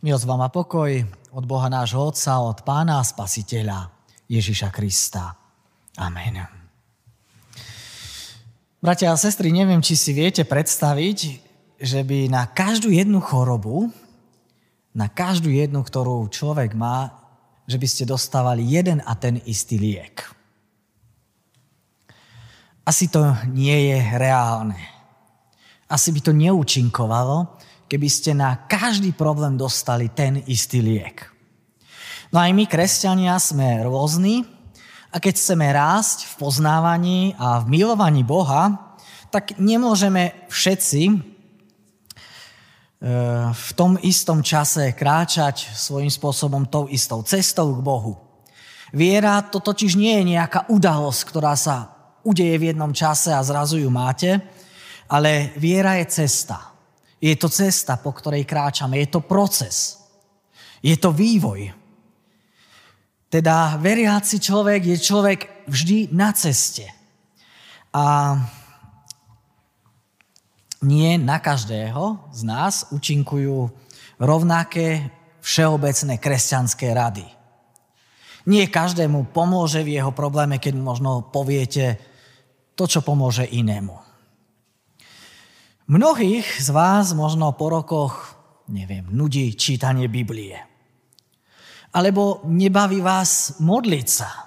Milosť vám a pokoj od Boha nášho Otca, od Pána Spasiteľa Ježiša Krista. Amen. Bratia a sestry, neviem, či si viete predstaviť, že by na každú jednu chorobu, na každú jednu, ktorú človek má, že by ste dostávali jeden a ten istý liek. Asi to nie je reálne. Asi by to neúčinkovalo, keby ste na každý problém dostali ten istý liek. No aj my, kresťania, sme rôzni a keď chceme rásť v poznávaní a v milovaní Boha, tak nemôžeme všetci e, v tom istom čase kráčať svojím spôsobom tou istou cestou k Bohu. Viera to totiž nie je nejaká udalosť, ktorá sa udeje v jednom čase a zrazu ju máte, ale viera je cesta. Je to cesta, po ktorej kráčame. Je to proces. Je to vývoj. Teda veriaci človek je človek vždy na ceste. A nie na každého z nás účinkujú rovnaké všeobecné kresťanské rady. Nie každému pomôže v jeho probléme, keď možno poviete to, čo pomôže inému. Mnohých z vás možno po rokoch, neviem, nudí čítanie Biblie. Alebo nebaví vás modliť sa.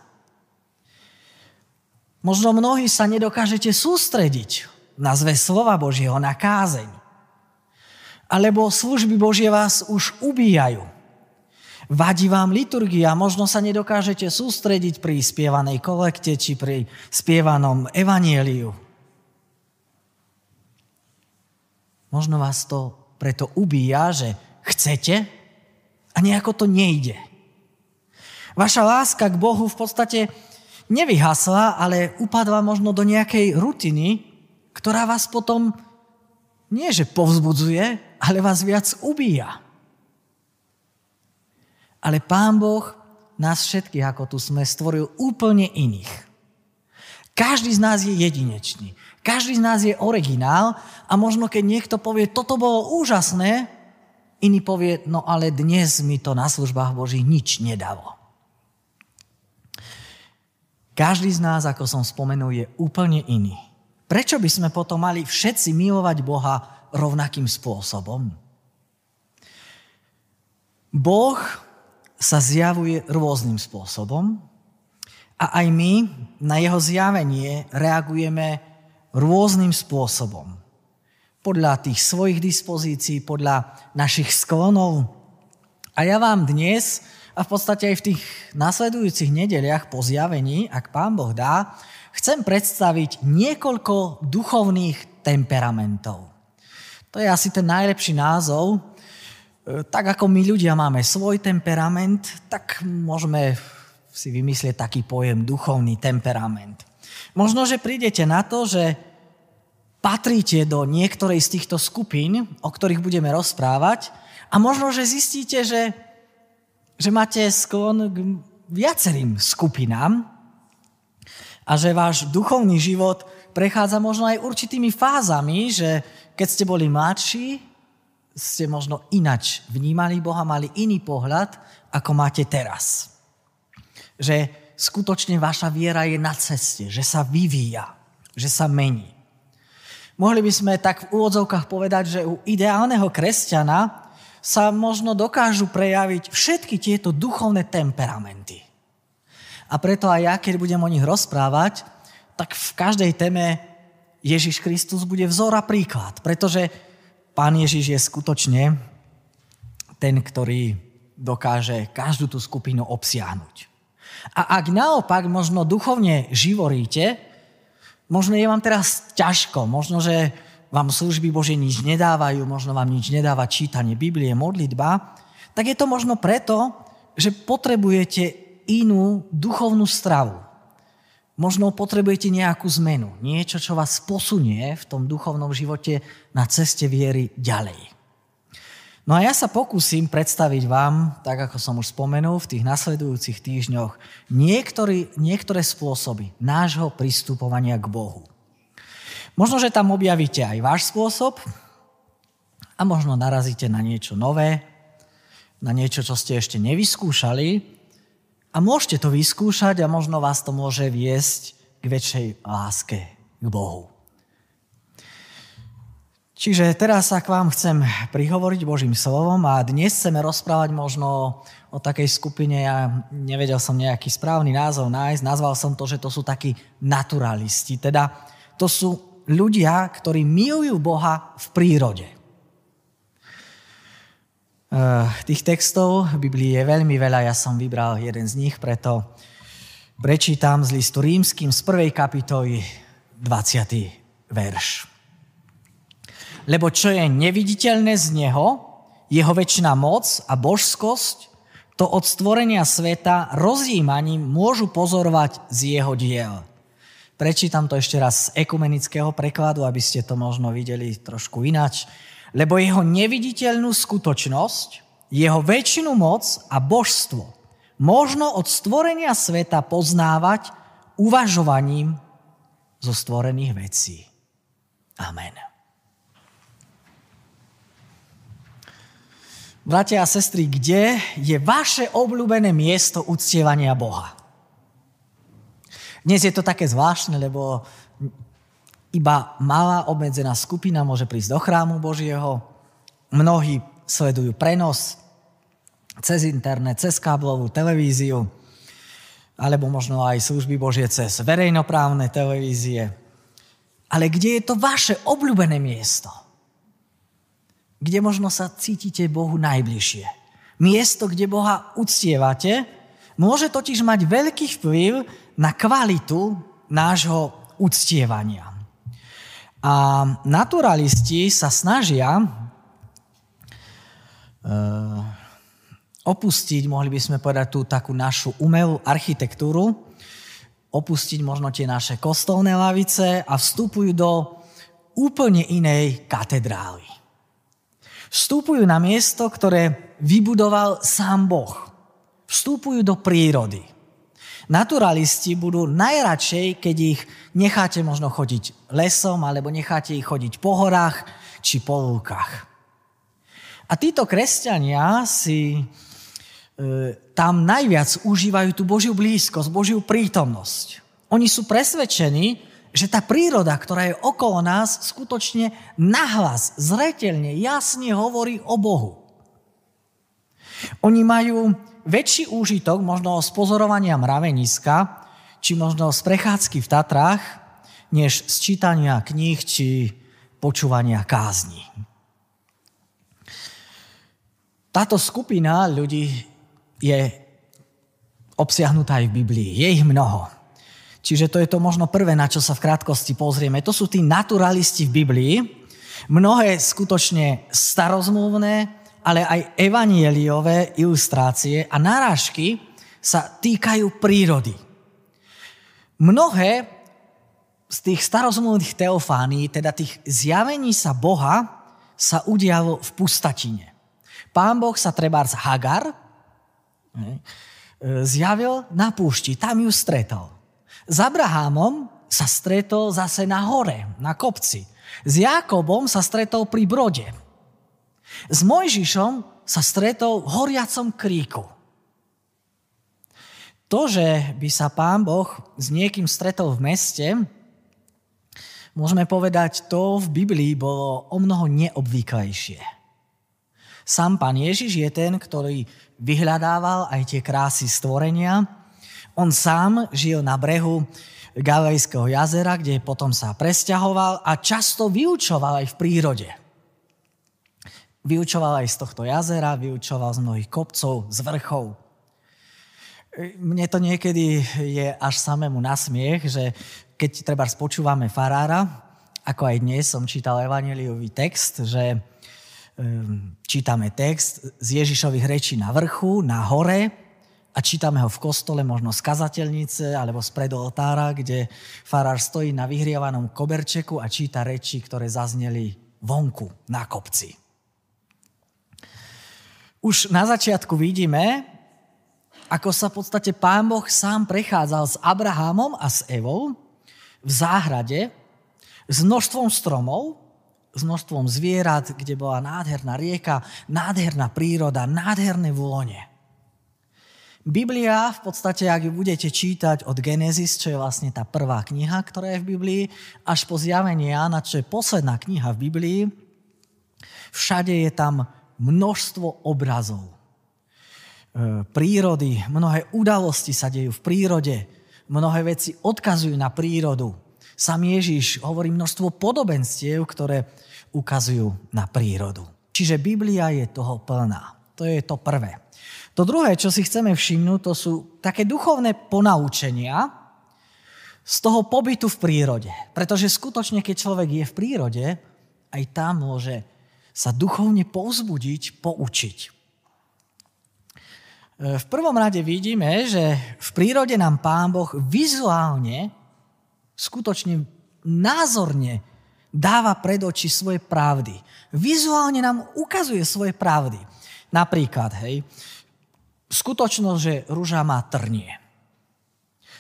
Možno mnohí sa nedokážete sústrediť na zve slova Božieho, na kázeň. Alebo služby Božie vás už ubíjajú. Vadí vám liturgia, možno sa nedokážete sústrediť pri spievanej kolekte či pri spievanom evanieliu. Možno vás to preto ubíja, že chcete a nejako to nejde. Vaša láska k Bohu v podstate nevyhasla, ale upadla možno do nejakej rutiny, ktorá vás potom nie že povzbudzuje, ale vás viac ubíja. Ale Pán Boh nás všetkých, ako tu sme, stvoril úplne iných. Každý z nás je jedinečný. Každý z nás je originál a možno keď niekto povie, toto bolo úžasné, iný povie, no ale dnes mi to na službách Boží nič nedalo. Každý z nás, ako som spomenul, je úplne iný. Prečo by sme potom mali všetci milovať Boha rovnakým spôsobom? Boh sa zjavuje rôznym spôsobom a aj my na jeho zjavenie reagujeme rôznym spôsobom. Podľa tých svojich dispozícií, podľa našich sklonov. A ja vám dnes, a v podstate aj v tých nasledujúcich nedeliach po zjavení, ak Pán Boh dá, chcem predstaviť niekoľko duchovných temperamentov. To je asi ten najlepší názov. E, tak ako my ľudia máme svoj temperament, tak môžeme si vymyslieť taký pojem duchovný temperament. Možno, že prídete na to, že patríte do niektorej z týchto skupín, o ktorých budeme rozprávať a možno, že zistíte, že, že máte sklon k viacerým skupinám a že váš duchovný život prechádza možno aj určitými fázami, že keď ste boli mladší, ste možno inač vnímali Boha, mali iný pohľad, ako máte teraz. Že skutočne vaša viera je na ceste, že sa vyvíja, že sa mení. Mohli by sme tak v úvodzovkách povedať, že u ideálneho kresťana sa možno dokážu prejaviť všetky tieto duchovné temperamenty. A preto aj ja, keď budem o nich rozprávať, tak v každej téme Ježiš Kristus bude vzor a príklad, pretože Pán Ježiš je skutočne ten, ktorý dokáže každú tú skupinu obsiahnuť. A ak naopak možno duchovne živoríte, možno je vám teraz ťažko, možno, že vám služby Bože nič nedávajú, možno vám nič nedáva čítanie Biblie, modlitba, tak je to možno preto, že potrebujete inú duchovnú stravu. Možno potrebujete nejakú zmenu, niečo, čo vás posunie v tom duchovnom živote na ceste viery ďalej. No a ja sa pokúsim predstaviť vám, tak ako som už spomenul, v tých nasledujúcich týždňoch niektorý, niektoré spôsoby nášho pristupovania k Bohu. Možno, že tam objavíte aj váš spôsob a možno narazíte na niečo nové, na niečo, čo ste ešte nevyskúšali a môžete to vyskúšať a možno vás to môže viesť k väčšej láske k Bohu. Čiže teraz sa k vám chcem prihovoriť Božím slovom a dnes chceme rozprávať možno o takej skupine, ja nevedel som nejaký správny názov nájsť, nazval som to, že to sú takí naturalisti. Teda to sú ľudia, ktorí milujú Boha v prírode. Eh, tých textov v Biblii je veľmi veľa, ja som vybral jeden z nich, preto prečítam z listu rímským z prvej kapitoly 20. verš. Lebo čo je neviditeľné z Neho, Jeho väčšiná moc a božskosť, to od stvorenia sveta rozjímaním môžu pozorovať z Jeho diel. Prečítam to ešte raz z ekumenického prekladu, aby ste to možno videli trošku inač lebo jeho neviditeľnú skutočnosť, jeho väčšinu moc a božstvo možno od stvorenia sveta poznávať uvažovaním zo stvorených vecí. Amen. Bratia a sestry, kde je vaše obľúbené miesto uctievania Boha? Dnes je to také zvláštne, lebo iba malá obmedzená skupina môže prísť do chrámu Božieho. Mnohí sledujú prenos cez internet, cez káblovú televíziu, alebo možno aj služby Božie cez verejnoprávne televízie. Ale kde je to vaše obľúbené miesto? Kde možno sa cítite Bohu najbližšie? Miesto, kde Boha uctievate, môže totiž mať veľký vplyv na kvalitu nášho uctievania. A naturalisti sa snažia uh, opustiť, mohli by sme povedať, tú takú našu umelú architektúru, opustiť možno tie naše kostolné lavice a vstupujú do úplne inej katedrály. Vstupujú na miesto, ktoré vybudoval sám Boh. Vstupujú do prírody. Naturalisti budú najradšej, keď ich necháte možno chodiť lesom, alebo necháte ich chodiť po horách či po lúkach. A títo kresťania si e, tam najviac užívajú tú Božiu blízkosť, Božiu prítomnosť. Oni sú presvedčení, že tá príroda, ktorá je okolo nás, skutočne nahlas, zretelne, jasne hovorí o Bohu. Oni majú väčší úžitok možno z pozorovania mraveniska, či možno z prechádzky v Tatrách, než z čítania kníh či počúvania kázni. Táto skupina ľudí je obsiahnutá aj v Biblii. Je ich mnoho. Čiže to je to možno prvé, na čo sa v krátkosti pozrieme. To sú tí naturalisti v Biblii. Mnohé skutočne starozmluvné, ale aj evanieliové ilustrácie a narážky sa týkajú prírody. Mnohé z tých starozmluvných teofánií, teda tých zjavení sa Boha, sa udialo v pustatine. Pán Boh sa trebárs Hagar e, zjavil na púšti, tam ju stretol. S Abrahámom sa stretol zase na hore, na kopci. S Jakobom sa stretol pri brode. S Mojžišom sa stretol v horiacom kríku. To, že by sa pán Boh s niekým stretol v meste, môžeme povedať, to v Biblii bolo o mnoho neobvyklejšie. Sám pán Ježiš je ten, ktorý vyhľadával aj tie krásy stvorenia. On sám žil na brehu Galilejského jazera, kde potom sa presťahoval a často vyučoval aj v prírode. Vyučoval aj z tohto jazera, vyučoval z mnohých kopcov, z vrchov. Mne to niekedy je až samému nasmiech, že keď treba spočúvame farára, ako aj dnes som čítal evaneliový text, že um, čítame text z Ježišových rečí na vrchu, na hore a čítame ho v kostole, možno z kazateľnice alebo z predoltára, kde farár stojí na vyhrievanom koberčeku a číta reči, ktoré zazneli vonku na kopci. Už na začiatku vidíme, ako sa v podstate pán Boh sám prechádzal s Abrahamom a s Evou v záhrade s množstvom stromov s množstvom zvierat, kde bola nádherná rieka, nádherná príroda, nádherné vône. Biblia, v podstate, ak ju budete čítať od Genesis, čo je vlastne tá prvá kniha, ktorá je v Biblii, až po zjavenie Jána, čo je posledná kniha v Biblii, všade je tam množstvo obrazov. E, prírody, mnohé udalosti sa dejú v prírode, mnohé veci odkazujú na prírodu. Sam Ježiš hovorí množstvo podobenstiev, ktoré ukazujú na prírodu. Čiže Biblia je toho plná. To je to prvé. To druhé, čo si chceme všimnúť, to sú také duchovné ponaučenia z toho pobytu v prírode. Pretože skutočne, keď človek je v prírode, aj tam môže sa duchovne povzbudiť, poučiť. E, v prvom rade vidíme, že v prírode nám Pán Boh vizuálne, skutočne názorne dáva pred oči svoje pravdy. Vizuálne nám ukazuje svoje pravdy. Napríklad, hej, skutočnosť, že rúža má trnie.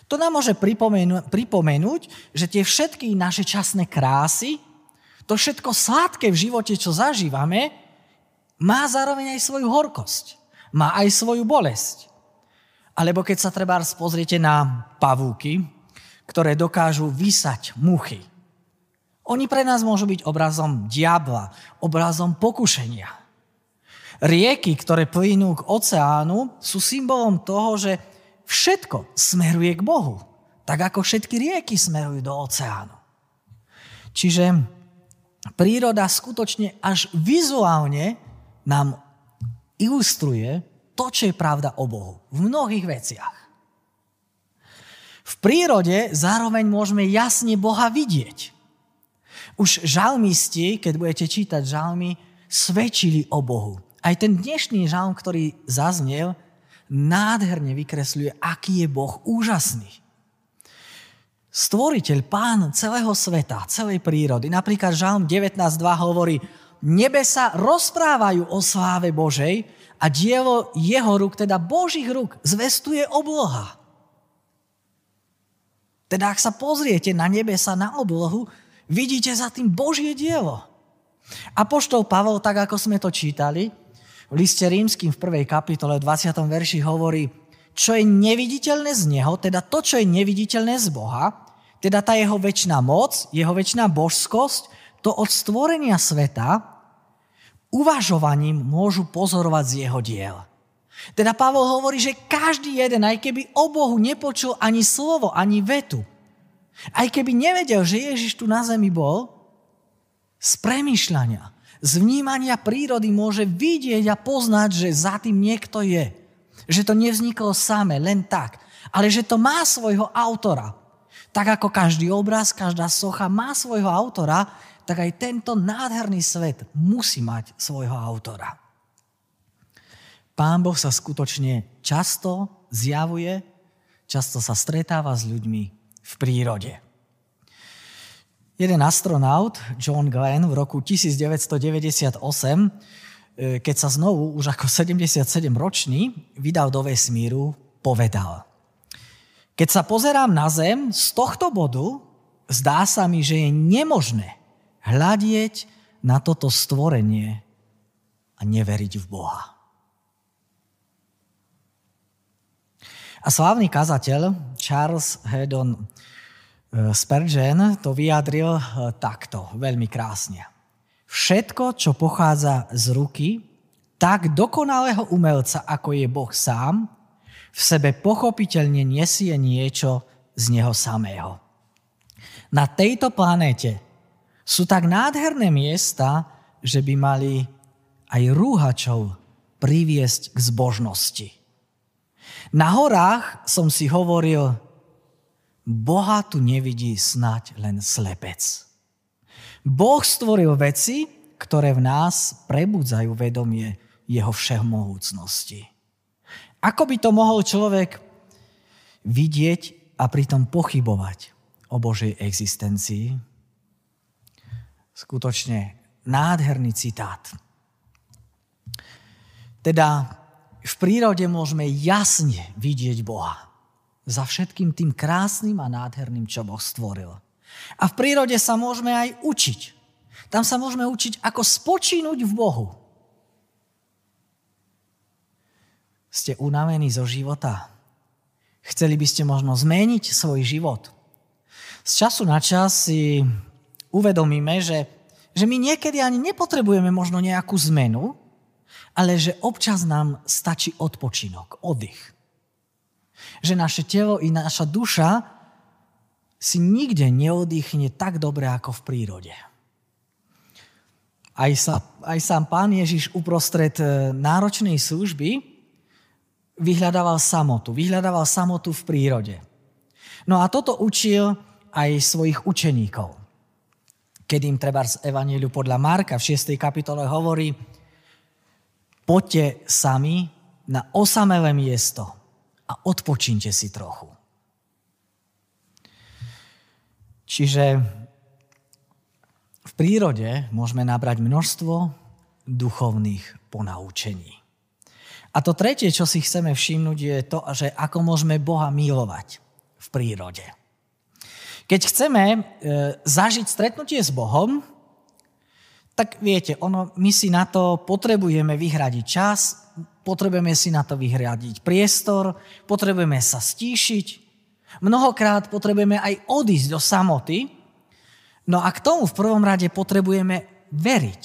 To nám môže pripomenúť, pripomenúť, že tie všetky naše časné krásy, to všetko sladké v živote, čo zažívame, má zároveň aj svoju horkosť. Má aj svoju bolesť. Alebo keď sa treba pozriete na pavúky, ktoré dokážu vysať muchy. Oni pre nás môžu byť obrazom diabla, obrazom pokušenia. Rieky, ktoré plynú k oceánu, sú symbolom toho, že všetko smeruje k Bohu. Tak ako všetky rieky smerujú do oceánu. Čiže príroda skutočne až vizuálne nám ilustruje to, čo je pravda o Bohu. V mnohých veciach. V prírode zároveň môžeme jasne Boha vidieť. Už žalmisti, keď budete čítať žalmy, svedčili o Bohu. Aj ten dnešný žalm, ktorý zaznel, nádherne vykresľuje, aký je Boh úžasný. Stvoriteľ, pán celého sveta, celej prírody. Napríklad žalm 19.2 hovorí, nebesa rozprávajú o sláve Božej a dielo jeho rúk, teda Božích rúk, zvestuje obloha. Teda ak sa pozriete na nebesa, na oblohu, vidíte za tým Božie dielo. A poštol Pavol, tak ako sme to čítali, v liste rímským v prvej kapitole v 20. verši hovorí, čo je neviditeľné z Neho, teda to, čo je neviditeľné z Boha, teda tá jeho väčšiná moc, jeho väčšiná božskosť, to od stvorenia sveta uvažovaním môžu pozorovať z jeho diel. Teda Pavol hovorí, že každý jeden, aj keby o Bohu nepočul ani slovo, ani vetu, aj keby nevedel, že Ježiš tu na zemi bol, z premyšľania, z vnímania prírody môže vidieť a poznať, že za tým niekto je. Že to nevzniklo samé, len tak. Ale že to má svojho autora. Tak ako každý obraz, každá socha má svojho autora, tak aj tento nádherný svet musí mať svojho autora. Pán Boh sa skutočne často zjavuje, často sa stretáva s ľuďmi v prírode. Jeden astronaut, John Glenn, v roku 1998, e, keď sa znovu, už ako 77-ročný, vydal do vesmíru, povedal. Keď sa pozerám na Zem, z tohto bodu zdá sa mi, že je nemožné hľadieť na toto stvorenie a neveriť v Boha. A slávny kazateľ Charles Haddon E, Spurgeon to vyjadril e, takto, veľmi krásne. Všetko, čo pochádza z ruky, tak dokonalého umelca, ako je Boh sám, v sebe pochopiteľne nesie niečo z neho samého. Na tejto planéte sú tak nádherné miesta, že by mali aj rúhačov priviesť k zbožnosti. Na horách som si hovoril, Boha tu nevidí snať len slepec. Boh stvoril veci, ktoré v nás prebudzajú vedomie jeho všemohúcnosti. Ako by to mohol človek vidieť a pritom pochybovať o Božej existencii? Skutočne nádherný citát. Teda v prírode môžeme jasne vidieť Boha za všetkým tým krásnym a nádherným, čo Boh stvoril. A v prírode sa môžeme aj učiť. Tam sa môžeme učiť, ako spočínuť v Bohu. Ste unavení zo života? Chceli by ste možno zmeniť svoj život? Z času na čas si uvedomíme, že, že my niekedy ani nepotrebujeme možno nejakú zmenu, ale že občas nám stačí odpočinok, oddych. Že naše telo i naša duša si nikde neoddychne tak dobre ako v prírode. Aj, sa, aj sám pán Ježiš uprostred e, náročnej služby vyhľadával samotu. Vyhľadával samotu v prírode. No a toto učil aj svojich učeníkov. Keď im treba z Evangeliu podľa Marka v 6. kapitole hovorí, poďte sami na osamelé miesto a odpočínte si trochu. Čiže v prírode môžeme nabrať množstvo duchovných ponaučení. A to tretie, čo si chceme všimnúť, je to, že ako môžeme Boha milovať v prírode. Keď chceme e, zažiť stretnutie s Bohom, tak viete, ono, my si na to potrebujeme vyhradiť čas, potrebujeme si na to vyhradiť priestor, potrebujeme sa stíšiť, mnohokrát potrebujeme aj odísť do samoty, no a k tomu v prvom rade potrebujeme veriť.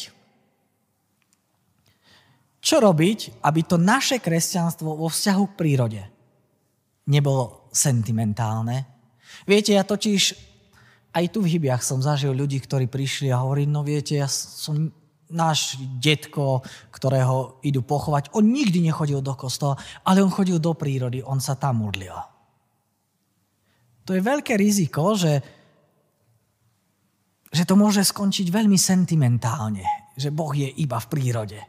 Čo robiť, aby to naše kresťanstvo vo vzťahu k prírode nebolo sentimentálne? Viete, ja totiž aj tu v Hybiach som zažil ľudí, ktorí prišli a hovorili, no viete, ja som náš detko, ktorého idú pochovať, on nikdy nechodil do kostola, ale on chodil do prírody, on sa tam modlil. To je veľké riziko, že, že to môže skončiť veľmi sentimentálne, že Boh je iba v prírode.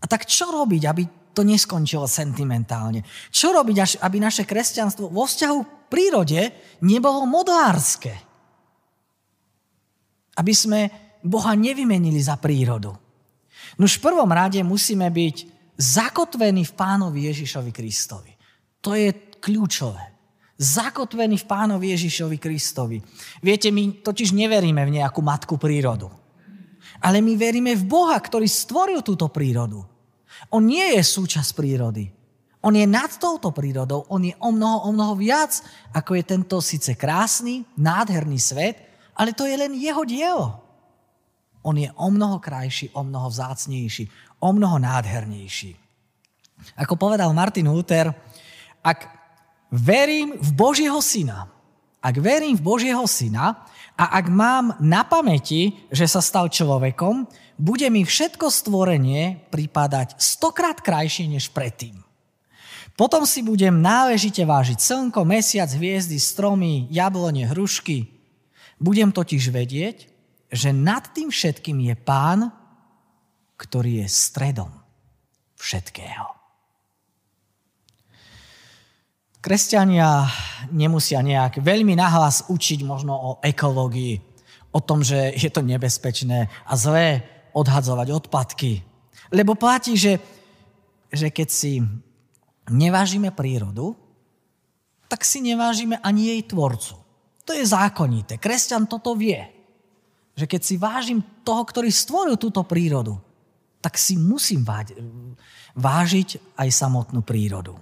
A tak čo robiť, aby to neskončilo sentimentálne? Čo robiť, aby naše kresťanstvo vo vzťahu k prírode nebolo modlárske? Aby sme Boha nevymenili za prírodu. No v prvom rade musíme byť zakotvení v pánovi Ježišovi Kristovi. To je kľúčové. Zakotvení v pánovi Ježišovi Kristovi. Viete, my totiž neveríme v nejakú matku prírodu. Ale my veríme v Boha, ktorý stvoril túto prírodu. On nie je súčasť prírody. On je nad touto prírodou, on je o mnoho, o mnoho viac, ako je tento síce krásny, nádherný svet, ale to je len jeho dielo. On je o mnoho krajší, o mnoho vzácnejší, o mnoho nádhernejší. Ako povedal Martin Luther, ak verím v Božieho syna, ak verím v Božieho syna a ak mám na pamäti, že sa stal človekom, bude mi všetko stvorenie pripadať stokrát krajšie než predtým. Potom si budem náležite vážiť slnko, mesiac, hviezdy, stromy, jablone, hrušky, budem totiž vedieť, že nad tým všetkým je pán, ktorý je stredom všetkého. Kresťania nemusia nejak veľmi nahlas učiť možno o ekológii, o tom, že je to nebezpečné a zlé odhadzovať odpadky. Lebo platí, že, že keď si nevážime prírodu, tak si nevážime ani jej tvorcu. To je zákonité. Kresťan toto vie. Že keď si vážim toho, ktorý stvoril túto prírodu, tak si musím vážiť aj samotnú prírodu.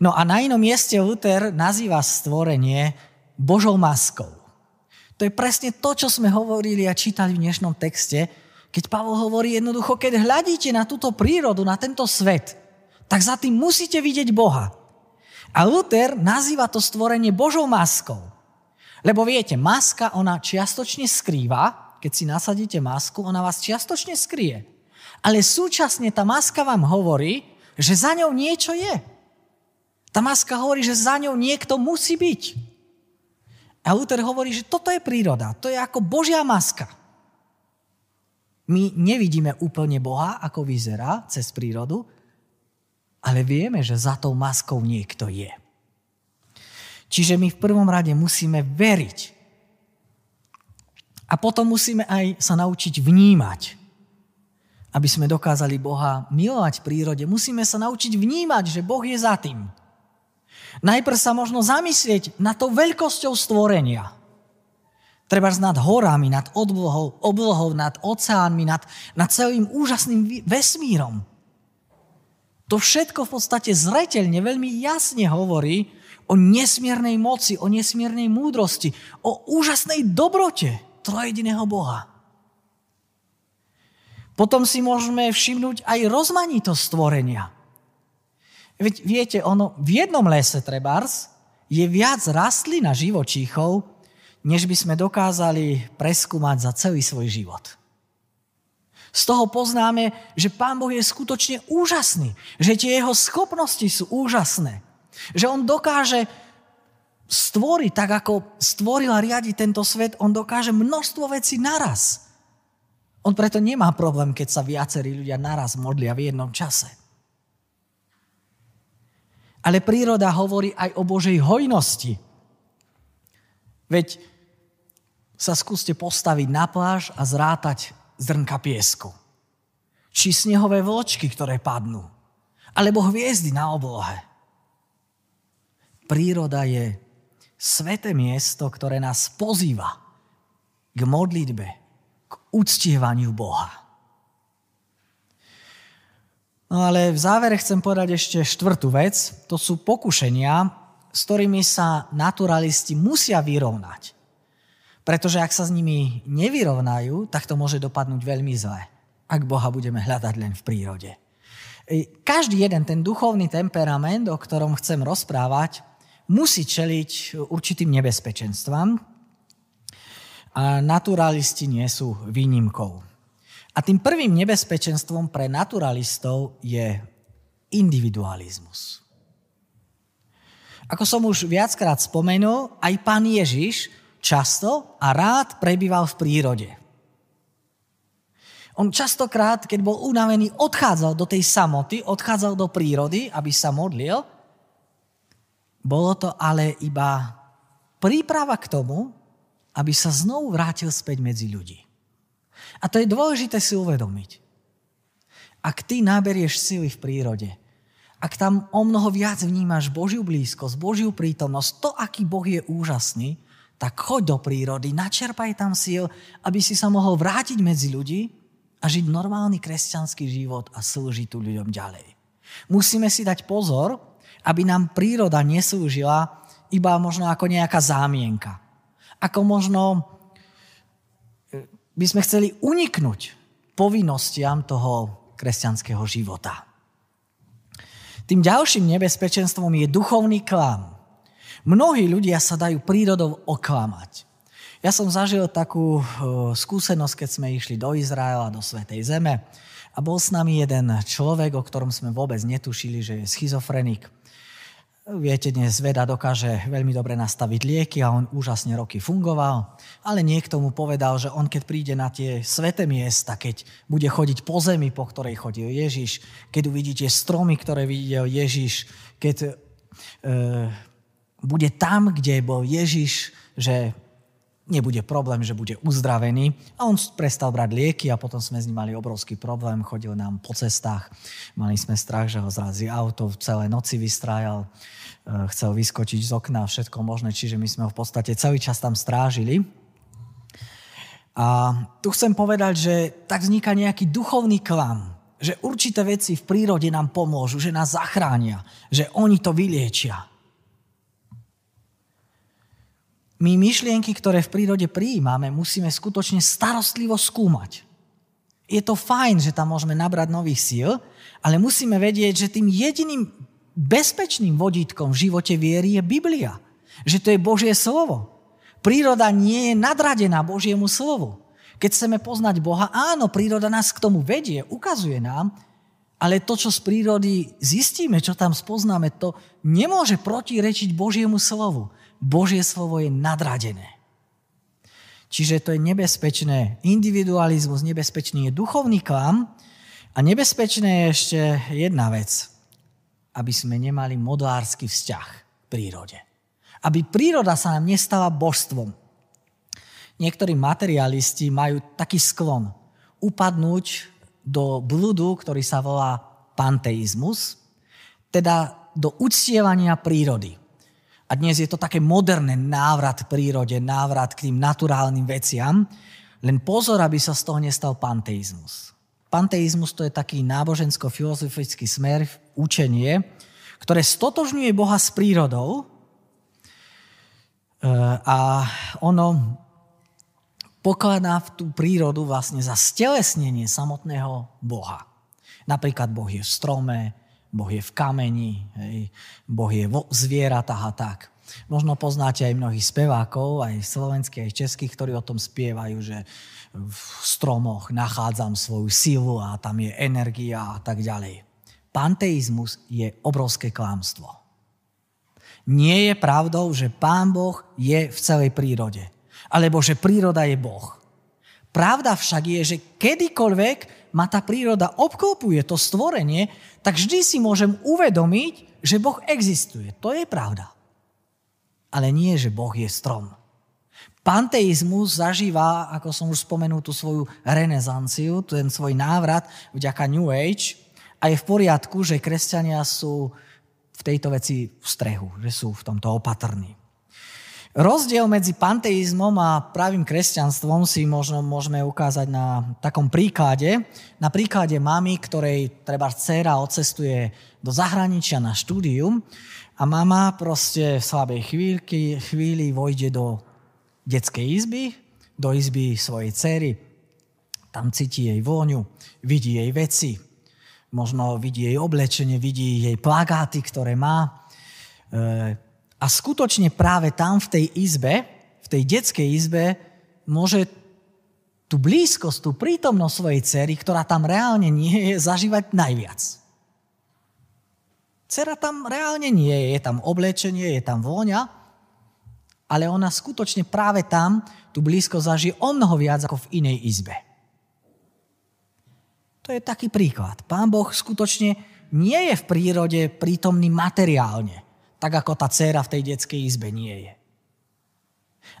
No a na inom mieste Luther nazýva stvorenie Božou maskou. To je presne to, čo sme hovorili a čítali v dnešnom texte, keď Pavol hovorí jednoducho, keď hľadíte na túto prírodu, na tento svet, tak za tým musíte vidieť Boha. A Luther nazýva to stvorenie Božou maskou. Lebo viete, maska ona čiastočne skrýva, keď si nasadíte masku, ona vás čiastočne skrie. Ale súčasne tá maska vám hovorí, že za ňou niečo je. Tá maska hovorí, že za ňou niekto musí byť. A Luther hovorí, že toto je príroda, to je ako Božia maska. My nevidíme úplne Boha, ako vyzerá cez prírodu, ale vieme, že za tou maskou niekto je. Čiže my v prvom rade musíme veriť. A potom musíme aj sa naučiť vnímať. Aby sme dokázali Boha milovať v prírode, musíme sa naučiť vnímať, že Boh je za tým. Najprv sa možno zamyslieť na to veľkosťou stvorenia. Treba nad horami, nad oblohou, oblohou nad oceánmi, nad, nad celým úžasným vesmírom. To všetko v podstate zreteľne veľmi jasne hovorí o nesmiernej moci, o nesmiernej múdrosti, o úžasnej dobrote trojediného Boha. Potom si môžeme všimnúť aj rozmanitosť stvorenia. Veď viete, ono v jednom lese trebárs je viac rastlín a živočíchov, než by sme dokázali preskúmať za celý svoj život. Z toho poznáme, že Pán Boh je skutočne úžasný, že tie jeho schopnosti sú úžasné, že on dokáže stvoriť, tak ako stvoril a riadi tento svet, on dokáže množstvo vecí naraz. On preto nemá problém, keď sa viacerí ľudia naraz modlia v jednom čase. Ale príroda hovorí aj o Božej hojnosti. Veď sa skúste postaviť na pláž a zrátať zrnka piesku. Či snehové vločky, ktoré padnú. Alebo hviezdy na oblohe. Príroda je sveté miesto, ktoré nás pozýva k modlitbe, k uctievaniu Boha. No ale v závere chcem povedať ešte štvrtú vec. To sú pokušenia, s ktorými sa naturalisti musia vyrovnať. Pretože ak sa s nimi nevyrovnajú, tak to môže dopadnúť veľmi zle, ak Boha budeme hľadať len v prírode. Každý jeden ten duchovný temperament, o ktorom chcem rozprávať, musí čeliť určitým nebezpečenstvám, a naturalisti nie sú výnimkou. A tým prvým nebezpečenstvom pre naturalistov je individualizmus. Ako som už viackrát spomenul, aj pán Ježiš často a rád prebýval v prírode. On častokrát, keď bol unavený, odchádzal do tej samoty, odchádzal do prírody, aby sa modlil. Bolo to ale iba príprava k tomu, aby sa znovu vrátil späť medzi ľudí. A to je dôležité si uvedomiť. Ak ty naberieš sily v prírode, ak tam o mnoho viac vnímaš Božiu blízkosť, Božiu prítomnosť, to, aký Boh je úžasný, tak choď do prírody, načerpaj tam síl, aby si sa mohol vrátiť medzi ľudí a žiť normálny kresťanský život a slúžiť tu ľuďom ďalej. Musíme si dať pozor, aby nám príroda neslúžila iba možno ako nejaká zámienka ako možno e, by sme chceli uniknúť povinnostiam toho kresťanského života. Tým ďalším nebezpečenstvom je duchovný klam. Mnohí ľudia sa dajú prírodou oklamať. Ja som zažil takú e, skúsenosť, keď sme išli do Izraela, do Svetej Zeme a bol s nami jeden človek, o ktorom sme vôbec netušili, že je schizofrenik. Viete, dnes veda dokáže veľmi dobre nastaviť lieky a on úžasne roky fungoval, ale niekto mu povedal, že on keď príde na tie sveté miesta, keď bude chodiť po zemi, po ktorej chodil Ježiš, keď uvidíte stromy, ktoré videl Ježiš, keď e, bude tam, kde bol Ježiš, že nebude problém, že bude uzdravený. A on prestal brať lieky a potom sme s ním mali obrovský problém. Chodil nám po cestách. Mali sme strach, že ho zrazí auto. V celé noci vystrájal. E, chcel vyskočiť z okna všetko možné. Čiže my sme ho v podstate celý čas tam strážili. A tu chcem povedať, že tak vzniká nejaký duchovný klam. Že určité veci v prírode nám pomôžu, že nás zachránia, že oni to vyliečia. My myšlienky, ktoré v prírode prijímame, musíme skutočne starostlivo skúmať. Je to fajn, že tam môžeme nabrať nových síl, ale musíme vedieť, že tým jediným bezpečným vodítkom v živote viery je Biblia. Že to je Božie slovo. Príroda nie je nadradená Božiemu slovu. Keď chceme poznať Boha, áno, príroda nás k tomu vedie, ukazuje nám, ale to, čo z prírody zistíme, čo tam spoznáme, to nemôže protirečiť Božiemu slovu. Božie slovo je nadradené. Čiže to je nebezpečné individualizmus, nebezpečný je duchovný klam a nebezpečné je ešte jedna vec. Aby sme nemali modársky vzťah k prírode. Aby príroda sa nám nestala božstvom. Niektorí materialisti majú taký sklon upadnúť do blúdu, ktorý sa volá panteizmus, teda do uctievania prírody. A dnes je to také moderné návrat k prírode, návrat k tým naturálnym veciam. Len pozor, aby sa z toho nestal panteizmus. Panteizmus to je taký nábožensko-filozofický smer, učenie, ktoré stotožňuje Boha s prírodou e, a ono pokladá v tú prírodu vlastne za stelesnenie samotného Boha. Napríklad Boh je v strome, Boh je v kameni, hej, Boh je vo zvieratách a tak. Možno poznáte aj mnohých spevákov, aj slovenských, aj českých, ktorí o tom spievajú, že v stromoch nachádzam svoju silu a tam je energia a tak ďalej. Panteizmus je obrovské klamstvo. Nie je pravdou, že Pán Boh je v celej prírode. Alebo že príroda je Boh. Pravda však je, že kedykoľvek ma tá príroda obklopuje, to stvorenie, tak vždy si môžem uvedomiť, že Boh existuje. To je pravda. Ale nie, že Boh je strom. Panteizmus zažíva, ako som už spomenul, tú svoju renesanciu, ten svoj návrat vďaka New Age a je v poriadku, že kresťania sú v tejto veci v strehu, že sú v tomto opatrní. Rozdiel medzi panteizmom a pravým kresťanstvom si možno môžeme ukázať na takom príklade. Na príklade mamy, ktorej treba dcera odcestuje do zahraničia na štúdium a mama proste v slabej chvíľky, chvíli vojde do detskej izby, do izby svojej cery. Tam cíti jej vôňu, vidí jej veci, možno vidí jej oblečenie, vidí jej plagáty, ktoré má. E, a skutočne práve tam v tej izbe, v tej detskej izbe, môže tú blízkosť, tú prítomnosť svojej cery, ktorá tam reálne nie je, zažívať najviac. Cera tam reálne nie je, je tam oblečenie, je tam vôňa, ale ona skutočne práve tam tú blízkosť zažije o mnoho viac ako v inej izbe. To je taký príklad. Pán Boh skutočne nie je v prírode prítomný materiálne tak ako tá dcéra v tej detskej izbe nie je.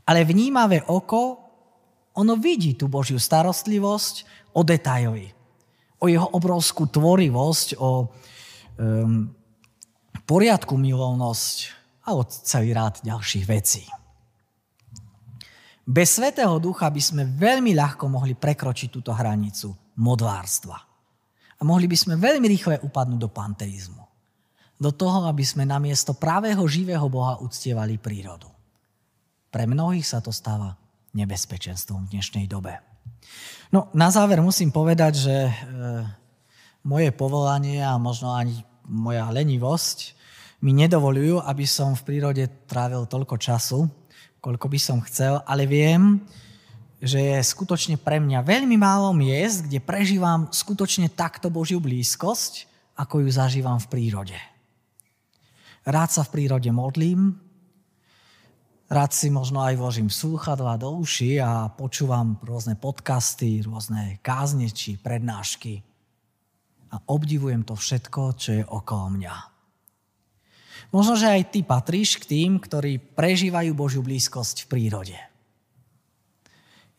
Ale vnímavé oko, ono vidí tú Božiu starostlivosť o detaily, o jeho obrovskú tvorivosť, o um, poriadku milovnosť a o celý rád ďalších vecí. Bez Svetého Ducha by sme veľmi ľahko mohli prekročiť túto hranicu modlárstva. A mohli by sme veľmi rýchle upadnúť do panteizmu do toho, aby sme namiesto pravého živého Boha uctievali prírodu. Pre mnohých sa to stáva nebezpečenstvom v dnešnej dobe. No, na záver musím povedať, že e, moje povolanie a možno ani moja lenivosť mi nedovolujú, aby som v prírode trávil toľko času, koľko by som chcel, ale viem, že je skutočne pre mňa veľmi málo miest, kde prežívam skutočne takto Božiu blízkosť, ako ju zažívam v prírode. Rád sa v prírode modlím, rád si možno aj vložím slúchadla do uši a počúvam rôzne podcasty, rôzne kázne či prednášky a obdivujem to všetko, čo je okolo mňa. Možno, že aj ty patríš k tým, ktorí prežívajú Božiu blízkosť v prírode.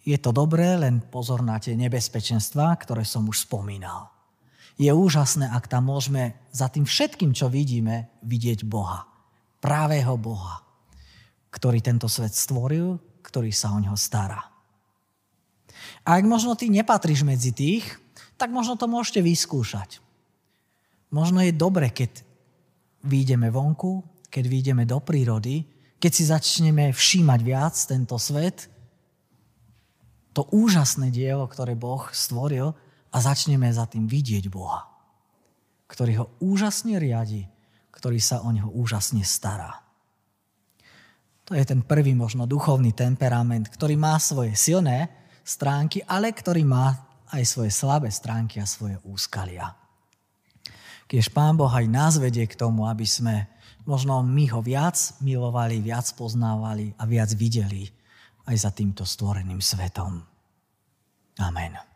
Je to dobré, len pozor na tie nebezpečenstvá, ktoré som už spomínal je úžasné, ak tam môžeme za tým všetkým, čo vidíme, vidieť Boha. Právého Boha, ktorý tento svet stvoril, ktorý sa o neho stará. A ak možno ty nepatríš medzi tých, tak možno to môžete vyskúšať. Možno je dobre, keď výjdeme vonku, keď výjdeme do prírody, keď si začneme všímať viac tento svet, to úžasné dielo, ktoré Boh stvoril, a začneme za tým vidieť Boha, ktorý ho úžasne riadi, ktorý sa o neho úžasne stará. To je ten prvý možno duchovný temperament, ktorý má svoje silné stránky, ale ktorý má aj svoje slabé stránky a svoje úskalia. Keď Pán Boh aj nás vedie k tomu, aby sme možno my ho viac milovali, viac poznávali a viac videli aj za týmto stvoreným svetom. Amen.